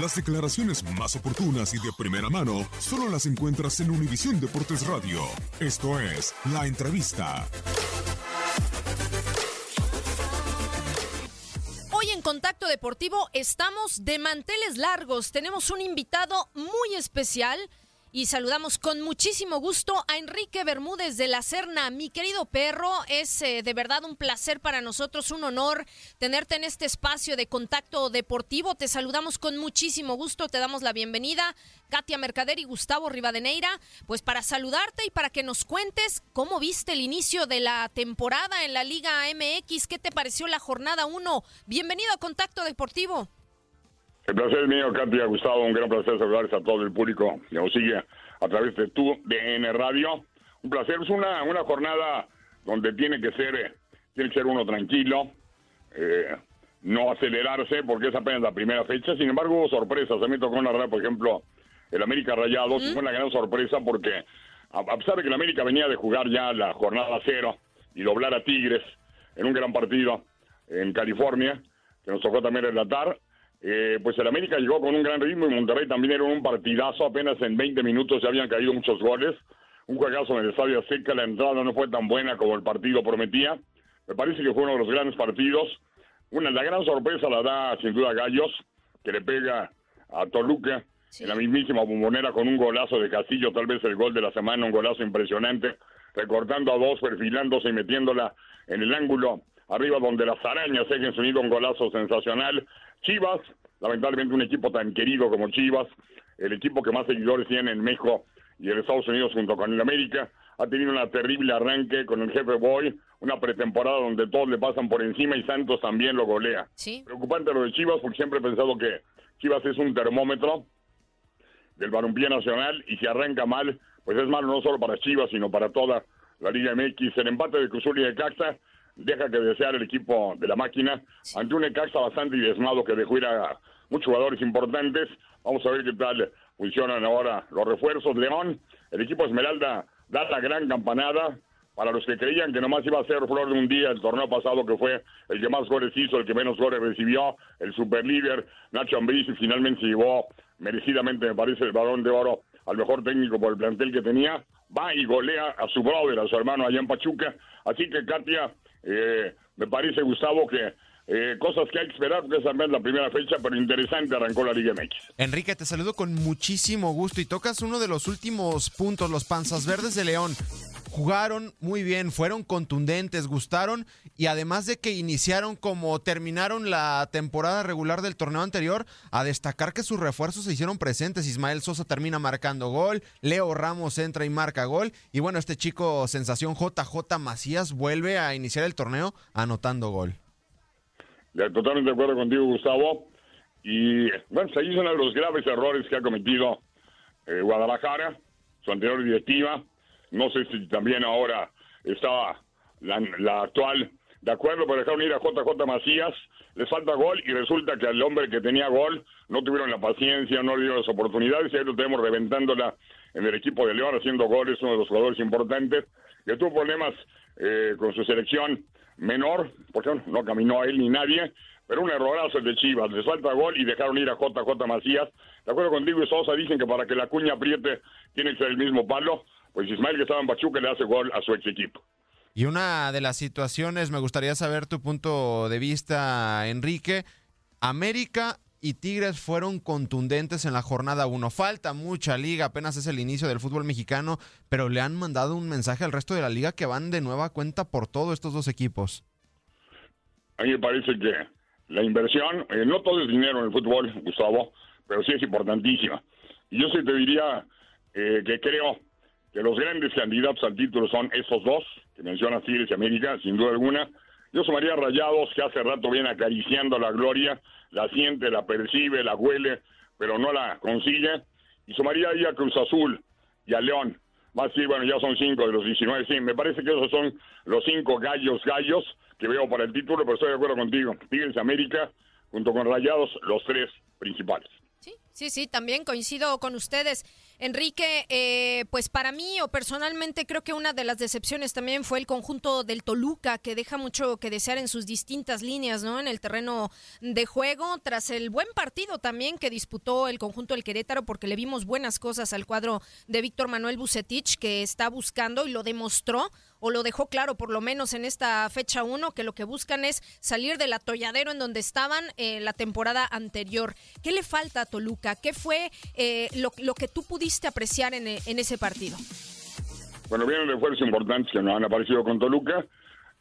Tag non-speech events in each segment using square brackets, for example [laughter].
Las declaraciones más oportunas y de primera mano solo las encuentras en Univisión Deportes Radio. Esto es La Entrevista. Hoy en Contacto Deportivo estamos de manteles largos. Tenemos un invitado muy especial y saludamos con muchísimo gusto a Enrique Bermúdez de la Serna. Mi querido perro, es eh, de verdad un placer para nosotros, un honor tenerte en este espacio de contacto deportivo. Te saludamos con muchísimo gusto, te damos la bienvenida. Katia Mercader y Gustavo Rivadeneira, pues para saludarte y para que nos cuentes cómo viste el inicio de la temporada en la Liga MX, qué te pareció la jornada 1. Bienvenido a Contacto Deportivo. El placer es mío, Katia, Gustavo, un gran placer saludarles a todo el público que nos sigue a través de tu DN Radio. Un placer, es una, una jornada donde tiene que ser eh, tiene que ser uno tranquilo, eh, no acelerarse porque es apenas la primera fecha. Sin embargo, hubo sorpresas. A mí tocó narrar, por ejemplo, el América Rayado, fue una gran sorpresa porque a, a pesar de que el América venía de jugar ya la jornada cero y doblar a Tigres en un gran partido en California, que nos tocó también relatar, eh, pues el América llegó con un gran ritmo y Monterrey también era un partidazo, apenas en 20 minutos ya habían caído muchos goles, un juegazo en el Estadio Azteca, la entrada no fue tan buena como el partido prometía, me parece que fue uno de los grandes partidos, una la gran sorpresa la da sin duda Gallos, que le pega a Toluca en la mismísima bombonera con un golazo de Castillo, tal vez el gol de la semana, un golazo impresionante, recortando a dos, perfilándose y metiéndola en el ángulo arriba donde las arañas siguen sonido un golazo sensacional. Chivas, lamentablemente un equipo tan querido como Chivas, el equipo que más seguidores tiene en México y en Estados Unidos junto con el América, ha tenido una terrible arranque con el jefe Boy, una pretemporada donde todos le pasan por encima y Santos también lo golea. Sí. Preocupante lo de Chivas porque siempre he pensado que Chivas es un termómetro del balompié nacional y si arranca mal, pues es malo no solo para Chivas, sino para toda la Liga MX. El empate de Cruzul y de Caxa deja que desear el equipo de la máquina ante un Necaxa bastante diezmado que dejó ir a muchos jugadores importantes. Vamos a ver qué tal funcionan ahora los refuerzos. León, el equipo Esmeralda da la gran campanada para los que creían que nomás iba a ser flor de un día el torneo pasado que fue el que más goles hizo, el que menos goles recibió, el superlíder Nacho Ambriz y finalmente llevó merecidamente, me parece, el balón de oro al mejor técnico por el plantel que tenía, va y golea a su brother, a su hermano allá en Pachuca. Así que Katia, eh, me parece, Gustavo, que eh, cosas que hay que esperar, porque esa es la primera fecha, pero interesante arrancó la Liga MX. Enrique, te saludo con muchísimo gusto y tocas uno de los últimos puntos, los Panzas Verdes de León. Jugaron muy bien, fueron contundentes, gustaron y además de que iniciaron como terminaron la temporada regular del torneo anterior, a destacar que sus refuerzos se hicieron presentes. Ismael Sosa termina marcando gol, Leo Ramos entra y marca gol y bueno, este chico sensación JJ Macías vuelve a iniciar el torneo anotando gol. totalmente de acuerdo contigo, Gustavo. Y bueno, se hizo uno de los graves errores que ha cometido eh, Guadalajara, su anterior directiva no sé si también ahora estaba la, actual de acuerdo, pero dejaron ir a JJ Macías, les falta gol y resulta que al hombre que tenía gol no tuvieron la paciencia, no le dieron las oportunidades y ahí lo tenemos reventándola en el equipo de León haciendo goles, uno de los jugadores importantes, que tuvo problemas eh, con su selección menor, porque no caminó a él ni nadie, pero un errorazo el de Chivas, les falta gol y dejaron ir a JJ Macías. De acuerdo contigo y Sosa, dicen que para que la cuña apriete tiene que ser el mismo palo, pues Ismael que estaba en Pachuca le hace gol a su ex equipo. Y una de las situaciones, me gustaría saber tu punto de vista, Enrique. América y Tigres fueron contundentes en la jornada 1. Falta mucha liga, apenas es el inicio del fútbol mexicano, pero le han mandado un mensaje al resto de la liga que van de nueva cuenta por todos estos dos equipos. A mí me parece que la inversión, eh, no todo es dinero en el fútbol, Gustavo, pero sí es importantísima. Y yo sí te diría eh, que creo que los grandes candidatos al título son esos dos, que menciona Tigres y América, sin duda alguna. Yo sumaría Rayados, que hace rato viene acariciando la gloria, la siente, la percibe, la huele, pero no la consigue. Y sumaría ahí a Cruz Azul y a León. Más sí, bueno, ya son cinco de los 19, sí. Me parece que esos son los cinco gallos, gallos que veo para el título, pero estoy de acuerdo contigo. Tigres América, junto con Rayados, los tres principales. Sí, sí, sí, también coincido con ustedes. Enrique, eh, pues para mí o personalmente creo que una de las decepciones también fue el conjunto del Toluca, que deja mucho que desear en sus distintas líneas, ¿no? En el terreno de juego, tras el buen partido también que disputó el conjunto del Querétaro, porque le vimos buenas cosas al cuadro de Víctor Manuel Bucetich, que está buscando y lo demostró o lo dejó claro por lo menos en esta fecha 1 que lo que buscan es salir del atolladero en donde estaban eh, la temporada anterior. ¿Qué le falta a Toluca? ¿Qué fue eh, lo, lo, que tú pudiste apreciar en, en ese partido? Bueno, vienen refuerzos importantes que nos han aparecido con Toluca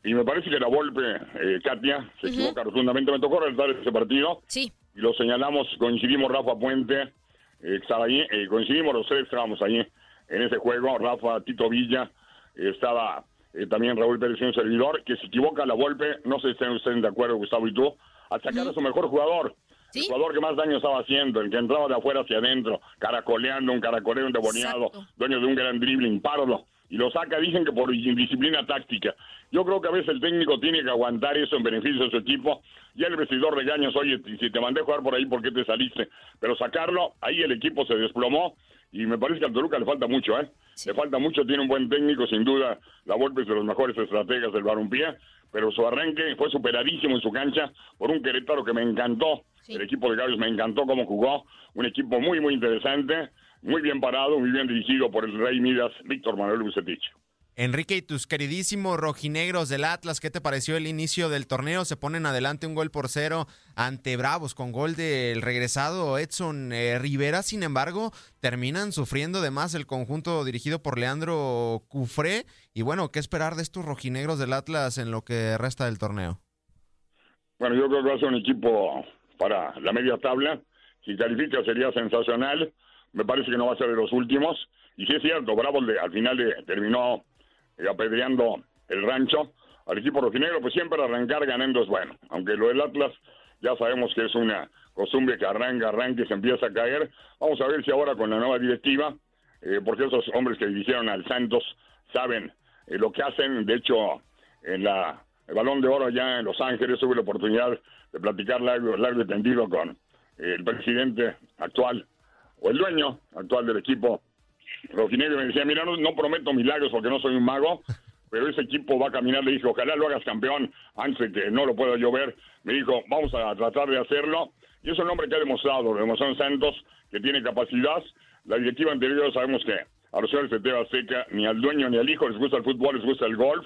y me parece que la Volpe, eh, Katia, se equivoca rotundamente. Me tocó realizar ese partido. Sí. Y lo señalamos, coincidimos Rafa Puente, eh, estaba allí, coincidimos los tres, estábamos allí en ese juego. Rafa, Tito Villa, estaba eh, también Raúl Pérez, un servidor, que se equivoca la golpe, no sé si estén ustedes de acuerdo, Gustavo y tú, a sacar a su mejor jugador. El jugador que más daño estaba haciendo, el que entraba de afuera hacia adentro, caracoleando, un caracoleo endemoniado, dueño de un gran dribbling, pardo. Y lo saca, dicen que por indisciplina táctica. Yo creo que a veces el técnico tiene que aguantar eso en beneficio de su equipo. Ya el vestidor regaños, oye, si te mandé a jugar por ahí, ¿por qué te saliste? Pero sacarlo, ahí el equipo se desplomó y me parece que al Toluca le falta mucho, ¿eh? Le falta mucho, tiene un buen técnico, sin duda, la Volpe es de los mejores estrategas del Barumpié, pero su arranque fue superadísimo en su cancha por un Querétaro que me encantó. El equipo de Gallos me encantó cómo jugó, un equipo muy, muy interesante, muy bien parado, muy bien dirigido por el Rey Midas, Víctor Manuel Bucetich. Enrique y tus queridísimos rojinegros del Atlas, ¿qué te pareció el inicio del torneo? Se ponen adelante un gol por cero ante Bravos con gol del regresado Edson eh, Rivera. Sin embargo, terminan sufriendo de más el conjunto dirigido por Leandro Cufré. Y bueno, ¿qué esperar de estos rojinegros del Atlas en lo que resta del torneo? Bueno, yo creo que va a ser un equipo para la media tabla. Si califica sería sensacional. Me parece que no va a ser de los últimos. Y sí es cierto, Bravos al final de, terminó eh, apedreando el rancho al equipo rojinegro, pues siempre arrancar ganando es bueno. Aunque lo del Atlas ya sabemos que es una costumbre que arranca, arranca y se empieza a caer. Vamos a ver si ahora con la nueva directiva, eh, porque esos hombres que dirigieron al Santos saben eh, lo que hacen. De hecho, en la el Balón de Oro allá en Los Ángeles tuve la oportunidad de platicar largo, largo y tendido con el presidente actual o el dueño actual del equipo Rojinegro me decía, mira, no, prometo milagros porque no soy un mago, pero ese equipo va a caminar. Le dije, ojalá lo hagas campeón antes de que no lo pueda llover. Me dijo, vamos a tratar de hacerlo. Y es un hombre que ha demostrado, en Santos, que tiene capacidad. La directiva anterior sabemos que a los señores de Teba Seca, ni al dueño ni al hijo les gusta el fútbol, les gusta el golf.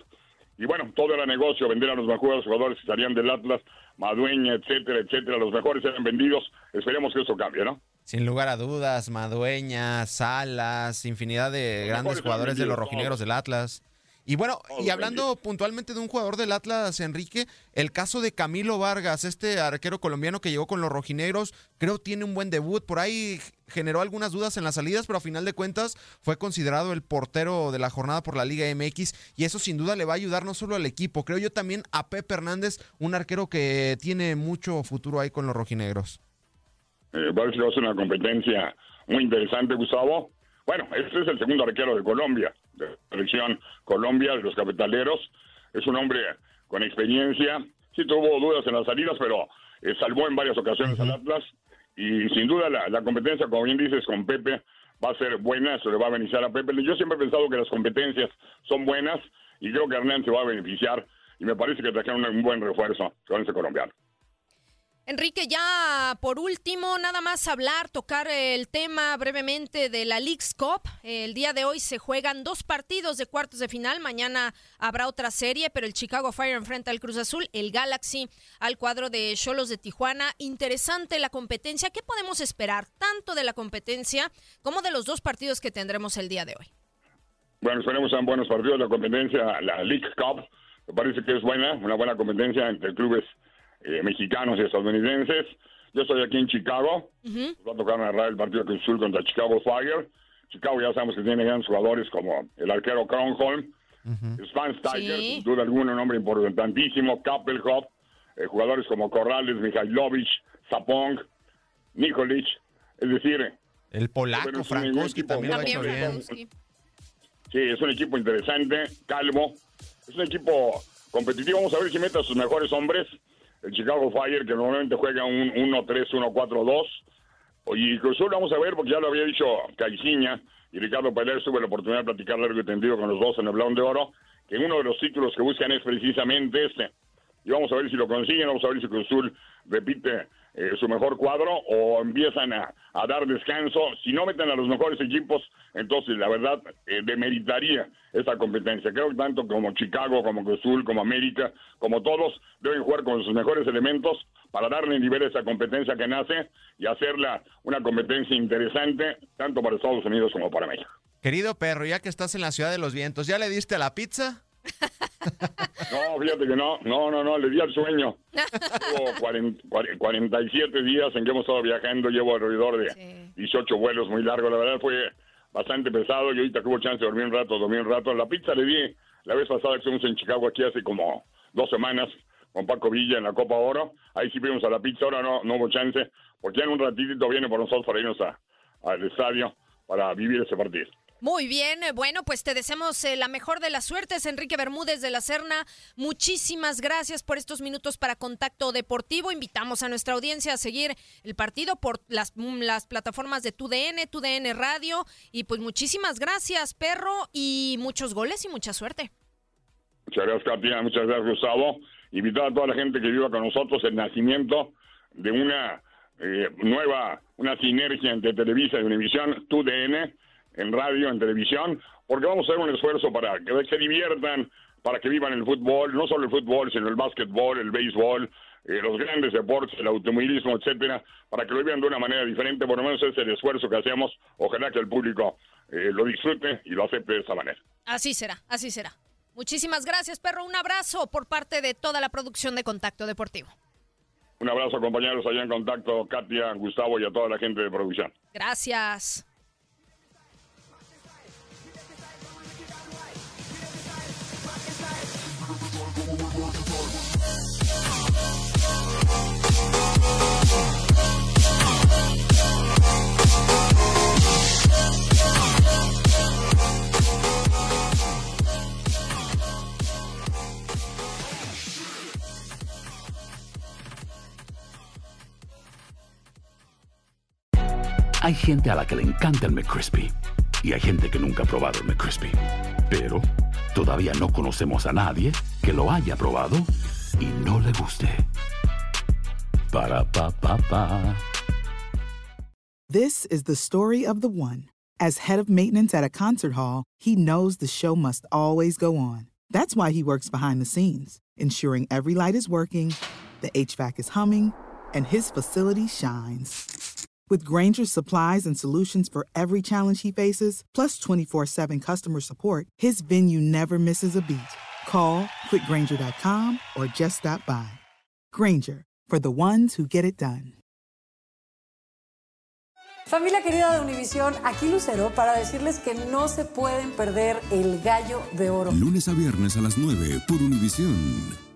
Y bueno, todo era negocio, vender a los mejores jugadores que estarían del Atlas, Madueña, etcétera, etcétera. Los mejores eran vendidos. Esperemos que eso cambie, ¿no? Sin lugar a dudas, Madueña, Salas, infinidad de grandes jugadores de los rojinegros del Atlas. Y bueno, y hablando puntualmente de un jugador del Atlas, Enrique, el caso de Camilo Vargas, este arquero colombiano que llegó con los rojinegros, creo tiene un buen debut. Por ahí generó algunas dudas en las salidas, pero a final de cuentas fue considerado el portero de la jornada por la Liga MX y eso sin duda le va a ayudar no solo al equipo, creo yo también a Pepe Hernández, un arquero que tiene mucho futuro ahí con los rojinegros. Eh, va a ser una competencia muy interesante, Gustavo. Bueno, este es el segundo arquero de Colombia, de la selección Colombia, de los capitaleros. Es un hombre con experiencia. Sí tuvo dudas en las salidas, pero eh, salvó en varias ocasiones al Atlas. Y sin duda la, competencia, como bien dices, con Pepe va a ser buena, eso le va a beneficiar a Pepe. Yo siempre he pensado que las competencias son buenas y creo que Hernán se va a beneficiar y me parece que trajeron un buen refuerzo con ese colombiano. Enrique, ya por último, nada más hablar, tocar el tema brevemente de la League's Cup. El día de hoy se juegan dos partidos de cuartos de final. Mañana habrá otra serie, pero el Chicago Fire enfrenta al Cruz Azul, el Galaxy al cuadro de Cholos de Tijuana. Interesante la competencia. ¿Qué podemos esperar tanto de la competencia como de los dos partidos que tendremos el día de hoy? Bueno, esperemos sean buenos partidos. La competencia, la League Cup, me parece que es buena, una buena competencia entre clubes eh, mexicanos y estadounidenses. Yo estoy aquí en Chicago. Va a tocar narrar el partido Cruz Azul contra Chicago Fire. Chicago ya sabemos que tiene grandes jugadores como el arquero Kronholm, uh Tiger, sin duda alguna, un hombre importantísimo, Kappelhoff, eh, jugadores como Corrales, Mikhailovich, Zapong, Nikolic, es decir... El polaco, Frankowski también lo ha hecho bien. Sí, es un equipo interesante, calvo, es un equipo competitivo, vamos a ver si mete a sus mejores hombres, el Chicago Fire, que normalmente juega un 1-3, 1-4-2. Y incluso vamos a ver, porque ya lo había dicho Caiciña y Ricardo Pérez, tuve la oportunidad de platicar largo y tendido con los dos en el Blond de Oro, que uno de los títulos que buscan es precisamente este. Y vamos a ver si lo consiguen, vamos a ver si Cruzul repite eh, su mejor cuadro o empiezan a, dar descanso. Si no meten a los mejores equipos, entonces la verdad eh, demeritaría esa competencia. Creo que tanto como Chicago, como Cruzul, como América, como todos, deben jugar con sus mejores elementos para darle nivel a esa competencia que nace y hacerla una competencia interesante tanto para Estados Unidos como para México. Querido perro, ya que estás en la ciudad de los vientos, ¿ya le diste a la pizza? [laughs] No, fíjate que no, no, no, no, le di al sueño. Llevo 47 [laughs] días en que hemos estado viajando, llevo alrededor de 18 vuelos muy largos, la verdad fue bastante pesado y ahorita tuvo chance de dormir un rato, dormir un rato. La pizza le di la vez pasada que estuvimos en Chicago aquí hace como dos semanas con Paco Villa en la Copa Oro, ahí sí fuimos a la pizza, ahora no, no hubo chance, porque en un ratito viene por nosotros para irnos al estadio para vivir ese partido. Muy bien, eh, bueno, pues te deseamos eh, la mejor de las suertes, Enrique Bermúdez de la Serna. Muchísimas gracias por estos minutos para Contacto Deportivo. Invitamos a nuestra audiencia a seguir el partido por las, mm, las plataformas de TUDN, TUDN Radio. Y pues muchísimas gracias, perro, y muchos goles y mucha suerte. Muchas gracias, Katia. Muchas gracias, Gustavo. Invitar a toda la gente que viva con nosotros el nacimiento de una eh, nueva, una sinergia entre Televisa y Univisión, TUDN en radio, en televisión, porque vamos a hacer un esfuerzo para que se diviertan, para que vivan el fútbol, no solo el fútbol, sino el básquetbol, el béisbol, eh, los grandes deportes, el automovilismo, etcétera, para que lo vivan de una manera diferente, por lo menos es el esfuerzo que hacemos, ojalá que el público eh, lo disfrute y lo acepte de esa manera. Así será, así será. Muchísimas gracias, perro. Un abrazo por parte de toda la producción de Contacto Deportivo. Un abrazo, compañeros, allá en Contacto, Katia, Gustavo y a toda la gente de producción. Gracias. Hay gente a la que le encanta el McCrispy y hay gente que nunca ha probado el McCrispy. Pero todavía no conocemos a nadie que lo haya probado y no le guste. Para pa pa pa. This is the story of the one. As head of maintenance at a concert hall, he knows the show must always go on. That's why he works behind the scenes, ensuring every light is working, the HVAC is humming, and his facility shines. With Granger's supplies and solutions for every challenge he faces, plus 24 7 customer support, his venue never misses a beat. Call quickgranger.com or just stop by. Granger, for the ones who get it done. Familia querida de Univisión, aquí Lucero para decirles que no se pueden perder el gallo de oro. Lunes a viernes a las 9 por Univisión.